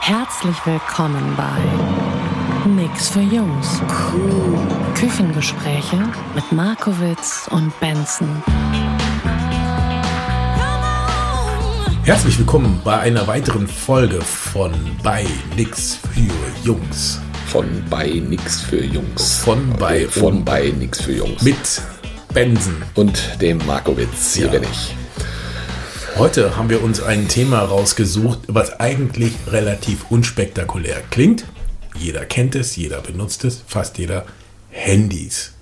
Herzlich willkommen bei Nix für Jungs. Küchengespräche mit Markowitz und Benson. Herzlich willkommen bei einer weiteren Folge von Bei Nix für Jungs. Von bei nix für Jungs. Von bei von bei nix für Jungs. Mit Benson. und dem Markowitz. Hier Ja. bin ich. Heute haben wir uns ein Thema rausgesucht, was eigentlich relativ unspektakulär klingt. Jeder kennt es, jeder benutzt es, fast jeder. Handys.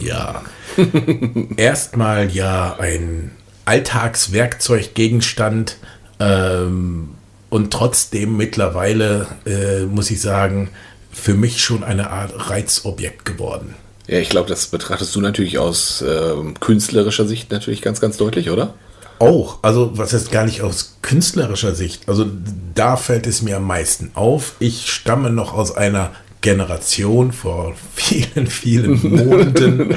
Ja. Erstmal ja ein Alltagswerkzeuggegenstand ähm, und trotzdem mittlerweile, äh, muss ich sagen, für mich schon eine Art Reizobjekt geworden. Ja, ich glaube, das betrachtest du natürlich aus ähm, künstlerischer Sicht natürlich ganz, ganz deutlich, oder? Auch, also was ist gar nicht aus künstlerischer Sicht, also da fällt es mir am meisten auf. Ich stamme noch aus einer Generation vor vielen, vielen Monaten,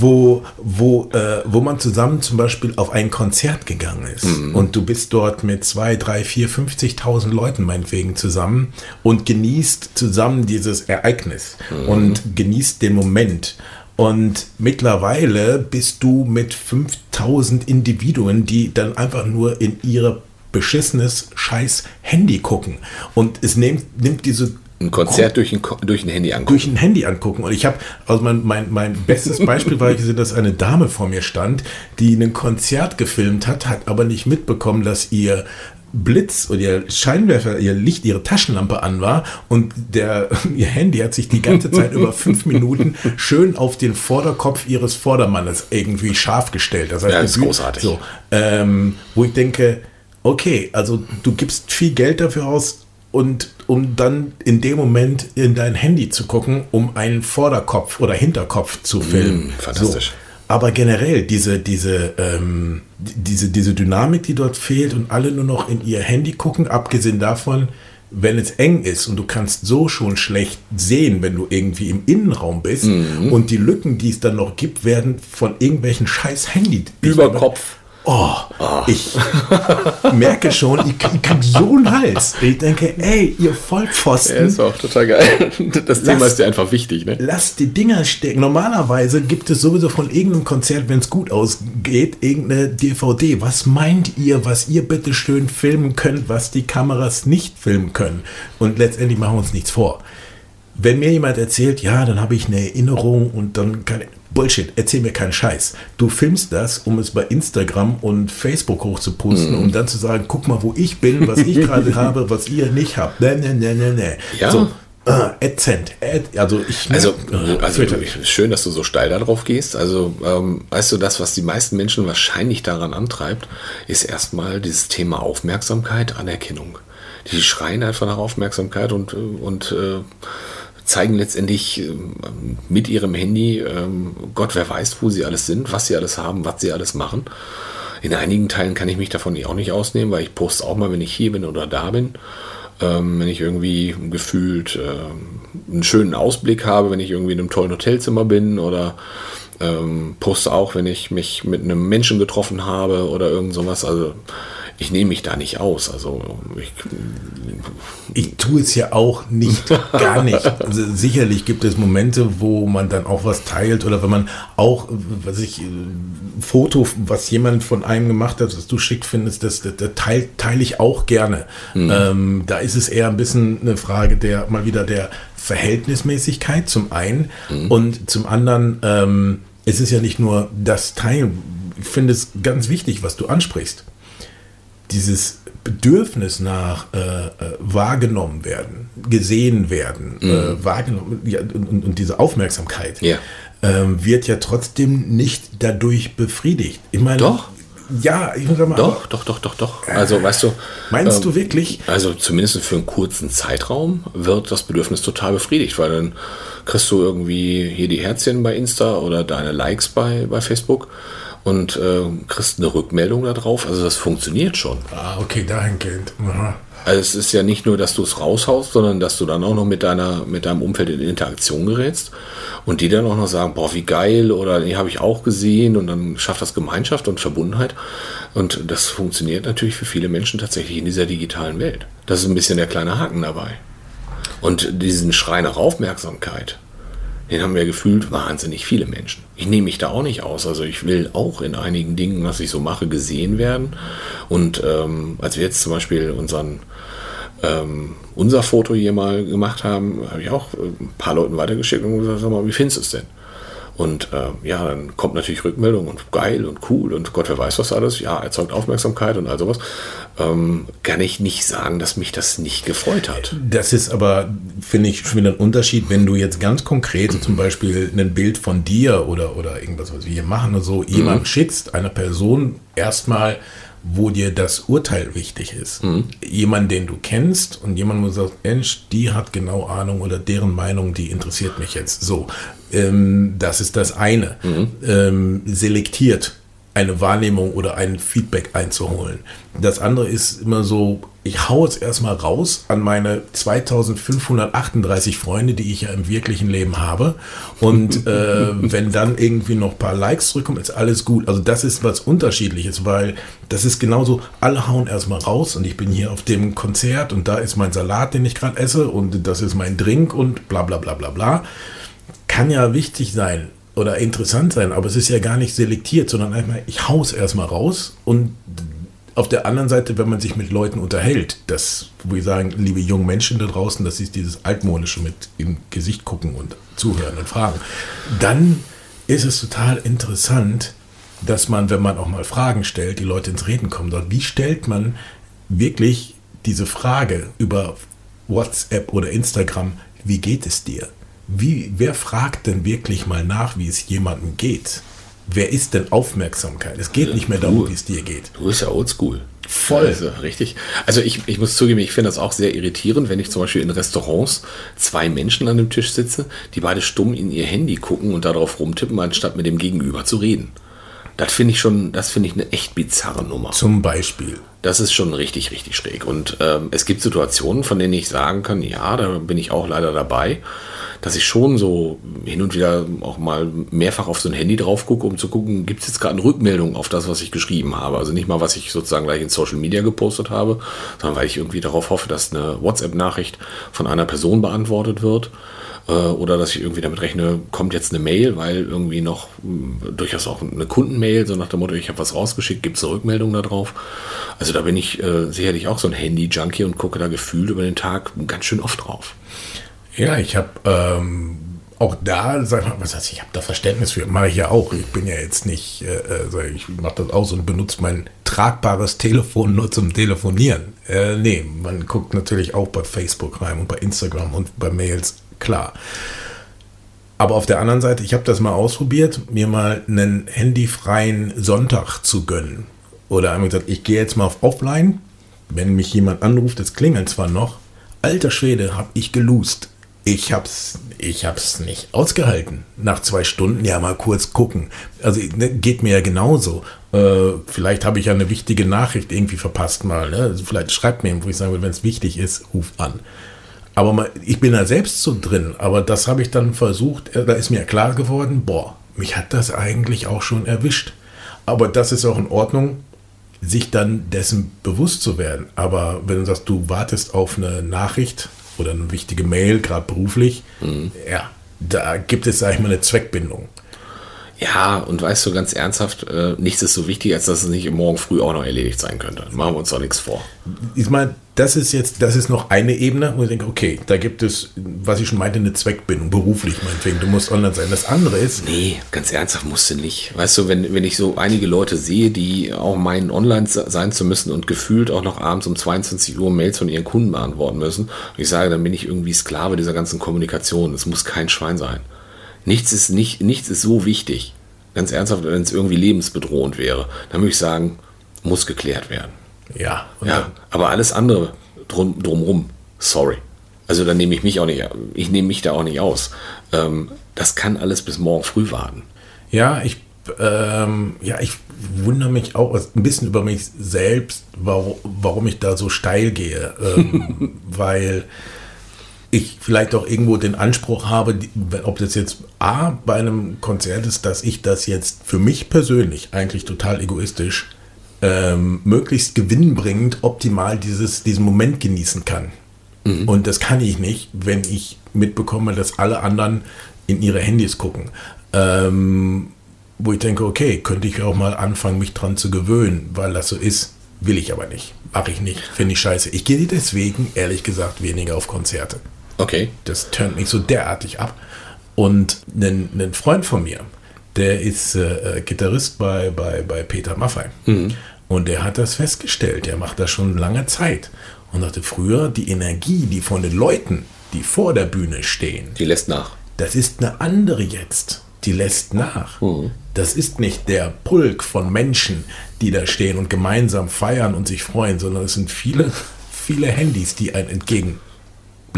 wo, wo, äh, wo man zusammen zum Beispiel auf ein Konzert gegangen ist. Und du bist dort mit zwei, drei, vier, 50.000 Leuten meinetwegen zusammen und genießt zusammen dieses Ereignis und genießt den Moment. Und mittlerweile bist du mit 5000 Individuen, die dann einfach nur in ihre beschissenes scheiß Handy gucken. Und es nimmt, nimmt diese Ein Konzert durch ein, durch ein Handy angucken. durch ein Handy angucken. Und ich habe, also mein, mein, mein bestes Beispiel war gesehen, dass eine Dame vor mir stand, die ein Konzert gefilmt hat, hat aber nicht mitbekommen, dass ihr Blitz oder ihr Scheinwerfer, ihr Licht, ihre Taschenlampe an war und der, ihr Handy hat sich die ganze Zeit über fünf Minuten schön auf den Vorderkopf ihres Vordermannes irgendwie scharf gestellt. Das heißt, Ja, das ist großartig. So, ähm, wo ich denke, okay, also du gibst viel Geld dafür aus und um dann in dem Moment in dein Handy zu gucken, um einen Vorderkopf oder Hinterkopf zu filmen. Mm, fantastisch. So. Aber generell diese, diese, ähm, die- diese, diese Dynamik, die dort fehlt und alle nur noch in ihr Handy gucken, abgesehen davon, wenn es eng ist und du kannst so schon schlecht sehen, wenn du irgendwie im Innenraum bist Mhm. und die Lücken, die es dann noch gibt, werden von irgendwelchen scheiß Handy Über Kopf. Oh, ich merke schon, ich, ich krieg so einen Hals. Ich denke, ey, ihr Vollpfosten, Ja, ist auch total geil. Das Thema ist dir einfach wichtig, ne? lasst die Dinger stecken. Normalerweise gibt es sowieso von irgendeinem Konzert, wenn es gut ausgeht, irgendeine DVD. Was meint ihr, was ihr bitte schön filmen könnt, was die Kameras nicht filmen können? Und letztendlich machen wir uns nichts vor. Wenn mir jemand erzählt, ja, dann habe ich eine Erinnerung und dann kann Bullshit, erzähl mir keinen Scheiß. Du filmst das, um es bei Instagram und Facebook hochzuposten, Mhm. um dann zu sagen, guck mal, wo ich bin, was ich gerade habe, was ihr nicht habt. Ne, ne, ne, ne, ne. Ja. So, äh, ätzend. Ät, also ich Also, äh, also fürchterlich. schön, dass du so steil darauf gehst. Also, ähm, weißt du, das, was die meisten Menschen wahrscheinlich daran antreibt, ist erstmal dieses Thema Aufmerksamkeit, Anerkennung. Die schreien einfach nach Aufmerksamkeit und, äh, und äh, zeigen letztendlich ähm, mit ihrem Handy, ähm, Gott, wer weiß, wo sie alles sind, was sie alles haben, was sie alles machen. In einigen Teilen kann ich mich davon auch nicht ausnehmen, weil ich poste auch mal, wenn ich hier bin oder da bin. Ähm, wenn ich irgendwie gefühlt ähm, einen schönen Ausblick habe, wenn ich irgendwie in einem tollen Hotelzimmer bin oder ähm, poste auch, wenn ich mich mit einem Menschen getroffen habe oder irgend sowas. Also ich nehme mich da nicht aus. Also ich, Ich tue es ja auch nicht, gar nicht. Also sicherlich gibt es Momente, wo man dann auch was teilt oder wenn man auch, was ich, ein Foto, was jemand von einem gemacht hat, was du schick findest, das, das, das teile teil ich auch gerne. Ähm, da ist es eher ein bisschen eine Frage der, mal wieder der Verhältnismäßigkeit zum einen und zum anderen, ähm, es ist ja nicht nur das Teilen. Ich finde es ganz wichtig, was du ansprichst dieses Bedürfnis nach äh, äh, wahrgenommen werden, gesehen werden, äh, wahrgenommen ja, und, und diese Aufmerksamkeit Ja. ähm, wird ja trotzdem nicht dadurch befriedigt. Ich meine, Doch. Ja, ich muss mal. Doch, doch, doch, doch, doch. Also, weißt du. Meinst ähm, du wirklich? Also, zumindest für einen kurzen Zeitraum wird das Bedürfnis total befriedigt, weil dann kriegst du irgendwie hier die Herzchen bei Insta oder deine Likes bei, bei Facebook und äh, kriegst eine Rückmeldung darauf. Also, das funktioniert schon. Ah, okay, dahingehend. Aha. Also es ist ja nicht nur, dass du es raushaust, sondern dass du dann auch noch mit deiner, mit deinem Umfeld in Interaktion gerätst und die dann auch noch sagen, boah, wie geil oder die habe ich auch gesehen und dann schafft das Gemeinschaft und Verbundenheit. Und das funktioniert natürlich für viele Menschen tatsächlich in dieser digitalen Welt. Das ist ein bisschen der kleine Haken dabei. Und diesen Schrei nach Aufmerksamkeit, den haben wir gefühlt wahnsinnig viele Menschen. Ich nehme mich da auch nicht aus. Also ich will auch in einigen Dingen, was ich so mache, gesehen werden. Und ähm, als wir jetzt zum Beispiel unseren ähm, unser Foto hier mal gemacht haben, habe ich auch äh, ein paar Leuten weitergeschickt und gesagt, sag mal, wie findest du es denn? Und äh, ja, dann kommt natürlich Rückmeldung und geil und cool und Gott, wer weiß was alles. Ja, erzeugt Aufmerksamkeit und all sowas. Ähm, kann ich nicht sagen, dass mich das nicht gefreut hat. Das ist aber, finde ich, schon wieder ein Unterschied, wenn du jetzt ganz konkret so zum Beispiel ein Bild von dir oder, oder irgendwas, was wir hier machen und so, jemand schickst, einer Person erstmal, wo dir das Urteil wichtig ist. Jemand, den du kennst und jemand, wo du sagst, Mensch, die hat genau Ahnung oder deren Meinung, die interessiert mich jetzt. So, ähm, das ist das eine. Ähm, selektiert eine Wahrnehmung oder ein Feedback einzuholen. Das andere ist immer so, ich hau es erstmal raus an meine 2538 Freunde, die ich ja im wirklichen Leben habe. Und äh, wenn dann irgendwie noch ein paar Likes zurückkommen, ist alles gut. Also das ist was Unterschiedliches, weil das ist genauso, alle hauen erstmal raus und ich bin hier auf dem Konzert und da ist mein Salat, den ich gerade esse und das ist mein Drink und bla bla bla bla bla. Kann ja wichtig sein oder interessant sein, aber es ist ja gar nicht selektiert, sondern einfach, ich hau's erstmal raus und auf der anderen Seite, wenn man sich mit Leuten unterhält, wo wir sagen, liebe jungen Menschen da draußen, das ist dieses altmodische mit im Gesicht gucken und zuhören und fragen, dann ist es total interessant, dass man, wenn man auch mal Fragen stellt, die Leute ins Reden kommen. Dort, wie stellt man wirklich diese Frage über WhatsApp oder Instagram, wie geht es dir? Wie, wer fragt denn wirklich mal nach, wie es jemandem geht? Wer ist denn Aufmerksamkeit? Es geht nicht mehr darum, wie es dir geht. Du bist ja oldschool. Voll. Also, richtig. Also ich, ich muss zugeben, ich finde das auch sehr irritierend, wenn ich zum Beispiel in Restaurants zwei Menschen an dem Tisch sitze, die beide stumm in ihr Handy gucken und darauf rumtippen, anstatt mit dem Gegenüber zu reden. Das finde ich schon, das finde ich eine echt bizarre Nummer. Zum Beispiel. Das ist schon richtig, richtig schräg. Und ähm, es gibt Situationen, von denen ich sagen kann, ja, da bin ich auch leider dabei, dass ich schon so hin und wieder auch mal mehrfach auf so ein Handy drauf gucke, um zu gucken, gibt es jetzt gerade eine Rückmeldung auf das, was ich geschrieben habe. Also nicht mal, was ich sozusagen gleich in Social Media gepostet habe, sondern weil ich irgendwie darauf hoffe, dass eine WhatsApp-Nachricht von einer Person beantwortet wird äh, oder dass ich irgendwie damit rechne, kommt jetzt eine Mail, weil irgendwie noch mh, durchaus auch eine Kundenmail, so nach dem Motto, ich habe was rausgeschickt, gibt es eine Rückmeldung darauf. Also da bin ich äh, sicherlich auch so ein Handy-Junkie und gucke da gefühlt über den Tag ganz schön oft drauf. Ja, ich habe ähm, auch da, sag mal, was heißt, ich habe da Verständnis für, mache ich ja auch. Ich bin ja jetzt nicht, äh, äh, ich mache das aus und benutze mein tragbares Telefon nur zum Telefonieren. Äh, nee, man guckt natürlich auch bei Facebook rein und bei Instagram und bei Mails, klar. Aber auf der anderen Seite, ich habe das mal ausprobiert, mir mal einen handyfreien Sonntag zu gönnen. Oder einmal gesagt, ich gehe jetzt mal auf Offline. Wenn mich jemand anruft, es klingelt zwar noch. Alter Schwede, hab ich gelust. Ich hab's, ich hab's nicht ausgehalten. Nach zwei Stunden ja mal kurz gucken. Also ne, geht mir ja genauso. Äh, vielleicht habe ich ja eine wichtige Nachricht irgendwie verpasst mal. Ne? Also vielleicht schreibt mir, wo ich will, wenn es wichtig ist, ruf an. Aber mal, ich bin da selbst so drin. Aber das habe ich dann versucht. äh, Da ist mir klar geworden, boah, mich hat das eigentlich auch schon erwischt. Aber das ist auch in Ordnung, sich dann dessen bewusst zu werden. Aber wenn du sagst, du wartest auf eine Nachricht oder eine wichtige Mail, gerade beruflich, ja, da gibt es, sag ich mal, eine Zweckbindung. Ja, und weißt du ganz ernsthaft, äh, nichts ist so wichtig, als dass es nicht morgen früh auch noch erledigt sein könnte. Machen wir uns doch nichts vor. Ich meine, das ist jetzt, das ist noch eine Ebene, wo ich denke, okay, da gibt es, was ich schon meinte, eine Zweckbindung, beruflich meinetwegen, du musst online sein. Das andere ist, Nee, ganz ernsthaft musst du nicht. Weißt du, wenn, wenn ich so einige Leute sehe, die auch meinen, online sein zu müssen und gefühlt auch noch abends um 22 Uhr Mails von ihren Kunden beantworten müssen, und ich sage, dann bin ich irgendwie Sklave dieser ganzen Kommunikation. Es muss kein Schwein sein. Nichts ist, nicht, nichts ist so wichtig, ganz ernsthaft, wenn es irgendwie lebensbedrohend wäre, dann würde ich sagen, muss geklärt werden. Ja, Ja, aber alles andere drum, drumrum, sorry. Also dann nehme ich mich auch nicht, ich nehme mich da auch nicht aus. Ähm, das kann alles bis morgen früh warten. Ja, ich, ähm, ja, ich wundere mich auch ein bisschen über mich selbst, warum, warum ich da so steil gehe. Ähm, weil ich vielleicht auch irgendwo den Anspruch habe, ob das jetzt A bei einem Konzert ist, dass ich das jetzt für mich persönlich eigentlich total egoistisch ähm, möglichst gewinnbringend optimal dieses, diesen Moment genießen kann. Und das kann ich nicht, wenn ich mitbekomme, dass alle anderen in ihre Handys gucken. Ähm, wo ich denke, okay, könnte ich auch mal anfangen, mich dran zu gewöhnen, weil das so ist. Will ich aber nicht. Mache ich nicht. Finde ich scheiße. Ich gehe deswegen, ehrlich gesagt, weniger auf Konzerte. Okay. Das turnt mich so derartig ab. Und ein, ein Freund von mir, der ist äh, äh, Gitarrist bei, bei, bei Peter Maffay. Und der hat das festgestellt. Der macht das schon lange Zeit. Und sagte früher, die Energie, die von den Leuten, die vor der Bühne stehen, Die lässt nach. das ist eine andere jetzt. Die lässt nach. Das ist nicht der Pulk von Menschen, die da stehen und gemeinsam feiern und sich freuen, sondern es sind viele, viele Handys, die einen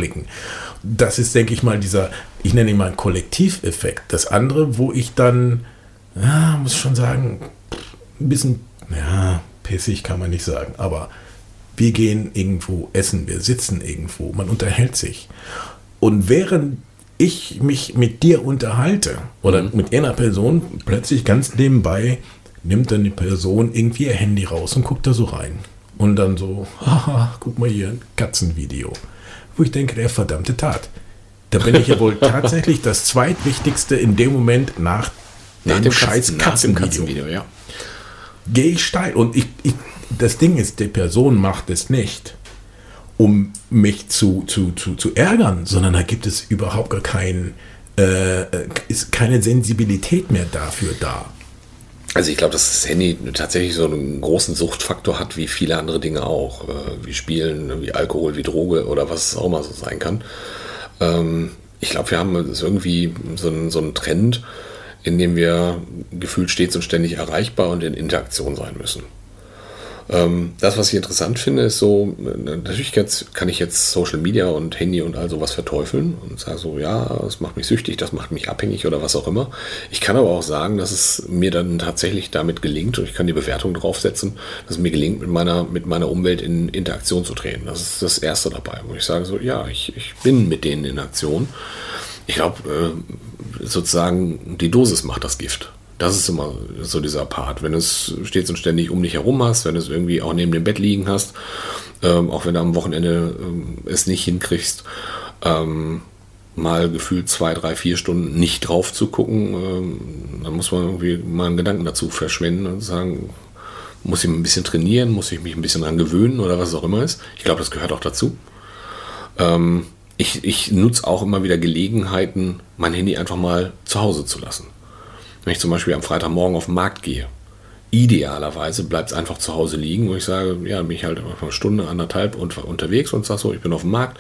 entgegenblicken. Das ist, denke ich mal, dieser, ich nenne ihn mal Kollektiveffekt. Das andere, wo ich dann, ja, muss schon sagen, ein bisschen, ja, pissig kann man nicht sagen, aber wir gehen irgendwo essen, wir sitzen irgendwo, man unterhält sich. Und während ich mich mit dir unterhalte oder mit einer Person, plötzlich ganz nebenbei nimmt dann die Person irgendwie ihr Handy raus und guckt da so rein. Und dann so, haha, guck mal hier, ein Katzenvideo. Wo ich denke, der verdammte Tat. Da bin ich ja wohl tatsächlich das zweitwichtigste in dem Moment nach, Nach dem Katzen- scheiß dem Katzenvideo ja. gehe ich steil. Und ich, ich, das Ding ist, die Person macht es nicht, um mich zu, zu, zu, zu ärgern, sondern da gibt es überhaupt gar kein, äh, äh, ist keine Sensibilität mehr dafür da. Also ich glaube, dass das Handy tatsächlich so einen großen Suchtfaktor hat, wie viele andere Dinge auch. Äh, wie Spielen, wie Alkohol, wie Droge oder was es auch mal so sein kann. Ähm, ich glaube, wir haben irgendwie so einen, so einen Trend, in dem wir gefühlt stets und ständig erreichbar und in Interaktion sein müssen. Ähm, das, was ich interessant finde, ist so, äh, natürlich kann ich jetzt Social Media und Handy und all sowas verteufeln und sage so, ja, das macht mich süchtig, das macht mich abhängig oder was auch immer. Ich kann aber auch sagen, dass es mir dann tatsächlich damit gelingt und ich kann die Bewertung draufsetzen, dass es mir gelingt, mit meiner, mit meiner Umwelt in Interaktion zu treten. Das ist das Erste dabei, wo ich sage so, ja, ich, ich bin mit denen in Aktion. Ich glaube, äh, sozusagen die Dosis macht das Gift. Das ist immer so dieser Part. Wenn du es stets und ständig um dich herum hast, wenn du es irgendwie auch neben dem Bett liegen hast, ähm, auch wenn du am Wochenende ähm, es nicht hinkriegst, ähm, mal gefühlt zwei, drei, vier Stunden nicht drauf zu gucken, ähm, dann muss man irgendwie mal einen Gedanken dazu verschwenden und sagen, muss ich ein bisschen trainieren, muss ich mich ein bisschen dran gewöhnen oder was auch immer ist. Ich glaube, das gehört auch dazu. Ähm, ich ich nutze auch immer wieder Gelegenheiten, mein Handy einfach mal zu Hause zu lassen. Wenn ich zum Beispiel am Freitagmorgen auf den Markt gehe, idealerweise bleibt es einfach zu Hause liegen, wo ich sage, ja, bin ich halt eine Stunde, anderthalb und, unterwegs und sage so, ich bin auf dem Markt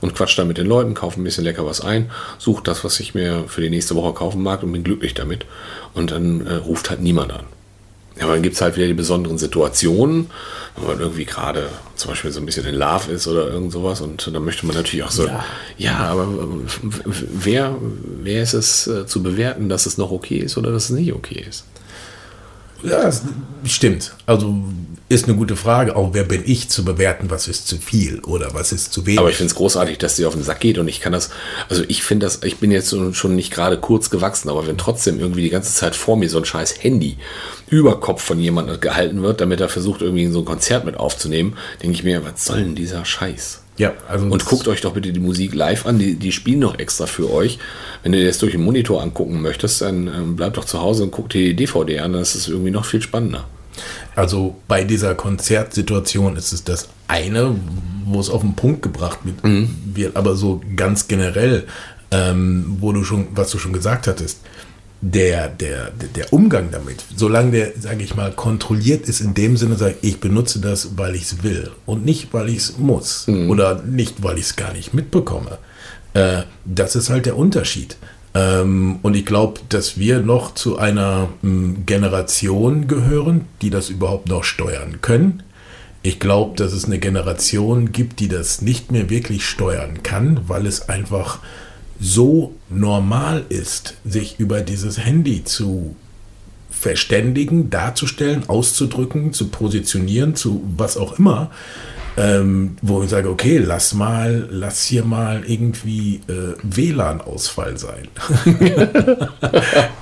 und quatsch da mit den Leuten, kaufe ein bisschen lecker was ein, suche das, was ich mir für die nächste Woche kaufen mag und bin glücklich damit. Und dann äh, ruft halt niemand an. Ja, aber dann gibt es halt wieder die besonderen Situationen, wenn man irgendwie gerade zum Beispiel so ein bisschen in Love ist oder irgend sowas und dann möchte man natürlich auch so, ja, aber äh, wer, wer ist es äh, zu bewerten, dass es noch okay ist oder dass es nicht okay ist? Ja, das stimmt. Also ist eine gute Frage. Auch wer bin ich zu bewerten, was ist zu viel oder was ist zu wenig? Aber ich finde es großartig, dass sie auf den Sack geht und ich kann das, also ich finde das, ich bin jetzt schon nicht gerade kurz gewachsen, aber wenn trotzdem irgendwie die ganze Zeit vor mir so ein scheiß Handy über Kopf von jemandem gehalten wird, damit er versucht, irgendwie so ein Konzert mit aufzunehmen, denke ich mir, was soll denn dieser Scheiß? Ja, also Und guckt euch doch bitte die Musik live an, die, die spielen doch extra für euch. Wenn du dir das durch den Monitor angucken möchtest, dann ähm, bleib doch zu Hause und guck dir die DVD an, dann ist es irgendwie noch viel spannender. Also bei dieser Konzertsituation ist es das eine, wo es auf den Punkt gebracht wird, wird aber so ganz generell, ähm, wo du schon, was du schon gesagt hattest, der, der, der Umgang damit, solange der, sage ich mal, kontrolliert ist, in dem Sinne, sage ich benutze das, weil ich es will und nicht, weil ich es muss oder nicht, weil ich es gar nicht mitbekomme. Äh, das ist halt der Unterschied. Ähm, und ich glaube, dass wir noch zu einer m, Generation gehören, die das überhaupt noch steuern können. Ich glaube, dass es eine Generation gibt, die das nicht mehr wirklich steuern kann, weil es einfach so normal ist, sich über dieses Handy zu verständigen, darzustellen, auszudrücken, zu positionieren, zu was auch immer, ähm, wo ich sage, okay, lass mal, lass hier mal irgendwie äh, WLAN-Ausfall sein.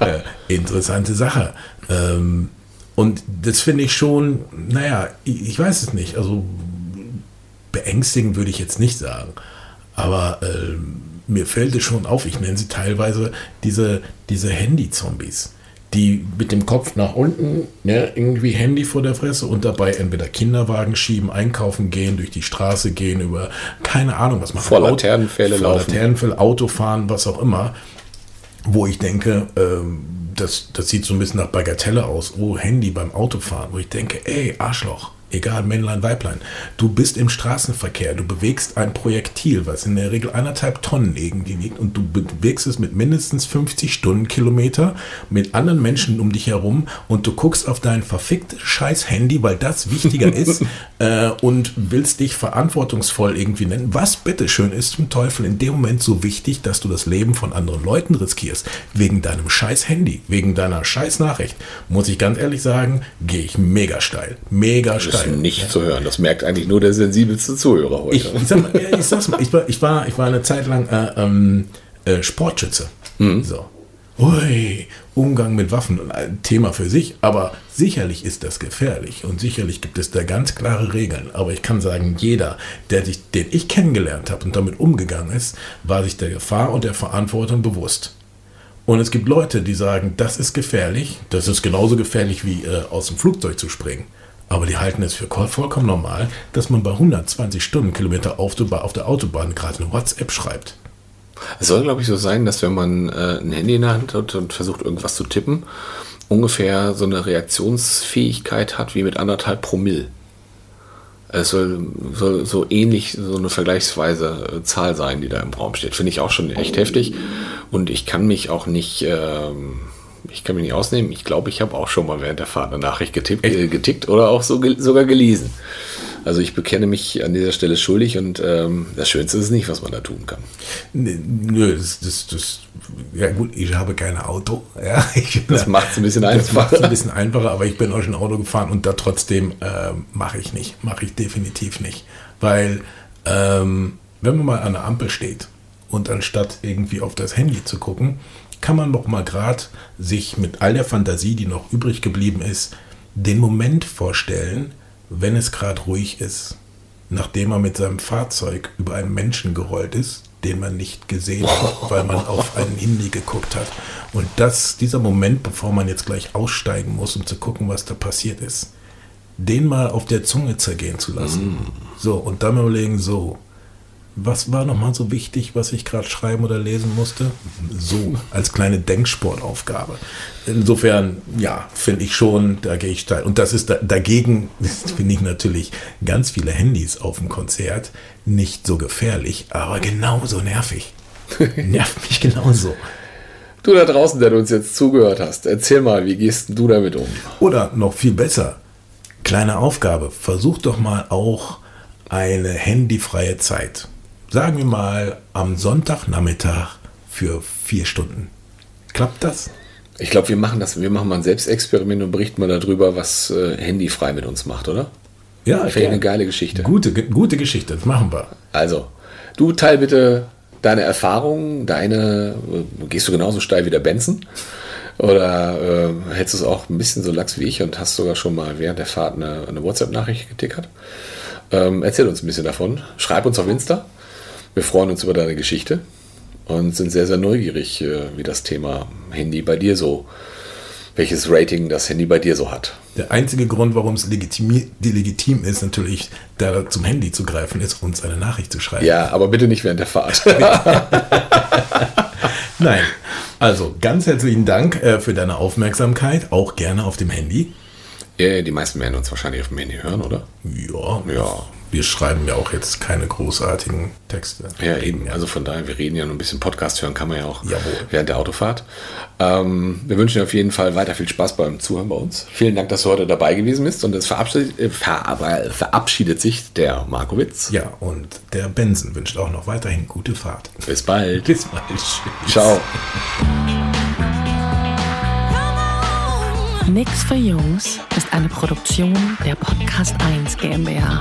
äh, interessante Sache. Ähm, und das finde ich schon, naja, ich, ich, weiß es nicht, also beängstigend würde ich jetzt nicht sagen, aber äh, mir fällt es schon auf, ich nenne sie teilweise diese, diese Handy-Zombies die mit dem Kopf nach unten, ne, irgendwie Handy vor der Fresse und dabei entweder Kinderwagen schieben, einkaufen gehen, durch die Straße gehen, über keine Ahnung was machen. Vor Laternenfälle vor laufen. Laternenfälle, Auto fahren, was auch immer. Wo ich denke, ähm, das, das sieht so ein bisschen nach Bagatelle aus. Oh, Handy beim Autofahren. Wo ich denke, ey, Arschloch egal Männlein, Weiblein, du bist im Straßenverkehr, du bewegst ein Projektil, was in der Regel anderthalb Tonnen irgendwie wiegt und du bewegst es mit mindestens 50 Stundenkilometer mit anderen Menschen um dich herum und du guckst auf dein verficktes scheiß Handy, weil das wichtiger ist äh, und willst dich verantwortungsvoll irgendwie nennen. Was bitteschön ist zum Teufel in dem Moment so wichtig, dass du das Leben von anderen Leuten riskierst? Wegen deinem scheiß Handy, wegen deiner scheiß Nachricht. Muss ich ganz ehrlich sagen, gehe ich mega steil. Mega steil ist nicht ja. zu hören. Das merkt eigentlich nur der sensibelste Zuhörer heute. Ich, ich, sag mal, ich sag's mal, ich war, ich war, ich war eine Zeit lang äh, ähm, äh, Sportschütze. Mhm. So. Ui, Umgang mit Waffen, ein Thema für sich, aber sicherlich ist das gefährlich und sicherlich gibt es da ganz klare Regeln. Aber ich kann sagen, jeder, der sich, den ich kennengelernt habe und damit umgegangen ist, war sich der Gefahr und der Verantwortung bewusst. Und es gibt Leute, die sagen, das ist gefährlich, das ist genauso gefährlich wie äh, aus dem Flugzeug zu springen. Aber die halten es für vollkommen normal, dass man bei 120 Stundenkilometer auf der Autobahn gerade eine WhatsApp schreibt. Es soll, glaube ich, so sein, dass wenn man äh, ein Handy in der Hand hat und versucht, irgendwas zu tippen, ungefähr so eine Reaktionsfähigkeit hat wie mit anderthalb Promille. Es soll, soll so ähnlich so eine vergleichsweise äh, Zahl sein, die da im Raum steht. Finde ich auch schon echt heftig. Und ich kann mich auch nicht. Ähm, ich kann mich nicht ausnehmen. Ich glaube, ich habe auch schon mal während der Fahrt eine Nachricht getippt, äh, getickt oder auch so, sogar gelesen. Also ich bekenne mich an dieser Stelle schuldig und ähm, das Schönste ist nicht, was man da tun kann. Nö, das, das, das ja gut, ich habe kein Auto. Ja, ich, das macht es ein bisschen einfacher. Das macht es ein bisschen einfacher, aber ich bin auch schon Auto gefahren und da trotzdem äh, mache ich nicht. Mache ich definitiv nicht. Weil ähm, wenn man mal an der Ampel steht und anstatt irgendwie auf das Handy zu gucken, kann man doch mal gerade sich mit all der Fantasie, die noch übrig geblieben ist, den Moment vorstellen, wenn es gerade ruhig ist, nachdem man mit seinem Fahrzeug über einen Menschen gerollt ist, den man nicht gesehen hat, weil man auf einen Handy geguckt hat. Und das, dieser Moment, bevor man jetzt gleich aussteigen muss, um zu gucken, was da passiert ist, den mal auf der Zunge zergehen zu lassen. Mm. So, und dann mal überlegen, so, was war nochmal so wichtig, was ich gerade schreiben oder lesen musste? So, als kleine Denksportaufgabe. Insofern, ja, finde ich schon, da gehe ich steil. Und das ist da, dagegen, finde ich natürlich ganz viele Handys auf dem Konzert nicht so gefährlich, aber genauso nervig. Nervt mich genauso. Du da draußen, der du uns jetzt zugehört hast, erzähl mal, wie gehst du damit um? Oder noch viel besser, kleine Aufgabe, versuch doch mal auch eine handyfreie Zeit sagen wir mal, am Sonntagnachmittag für vier Stunden. Klappt das? Ich glaube, wir machen das. Wir machen mal ein Selbstexperiment und berichten mal darüber, was äh, handyfrei mit uns macht, oder? Ja, wäre eine geile Geschichte. Gute, gute Geschichte, das machen wir. Also, du teil bitte deine Erfahrungen, deine. Äh, gehst du genauso steil wie der Benson? Oder äh, hättest du es auch ein bisschen so lax wie ich und hast sogar schon mal während der Fahrt eine, eine WhatsApp-Nachricht getickert? Ähm, erzähl uns ein bisschen davon. Schreib uns auf Insta. Wir freuen uns über deine Geschichte und sind sehr, sehr neugierig, äh, wie das Thema Handy bei dir so, welches Rating das Handy bei dir so hat. Der einzige Grund, warum es legitim, legitim ist, natürlich da zum Handy zu greifen, ist, uns eine Nachricht zu schreiben. Ja, aber bitte nicht während der Fahrt. Nein. Also ganz herzlichen Dank äh, für deine Aufmerksamkeit, auch gerne auf dem Handy. Ja, die meisten werden uns wahrscheinlich auf dem Handy hören, oder? Ja, ja. Wir schreiben ja auch jetzt keine großartigen Texte. Ja, eben. Also von daher, wir reden ja nur ein bisschen Podcast hören, kann man ja auch Jawohl. während der Autofahrt. Ähm, wir wünschen dir auf jeden Fall weiter viel Spaß beim Zuhören bei uns. Vielen Dank, dass du heute dabei gewesen bist. Und es verabschiedet, äh, ver verabschiedet sich der Markowitz. Ja, und der Benson wünscht auch noch weiterhin gute Fahrt. Bis bald. Bis bald. Tschüss. Ciao. Nix für Jungs ist eine Produktion der Podcast 1 GmbH.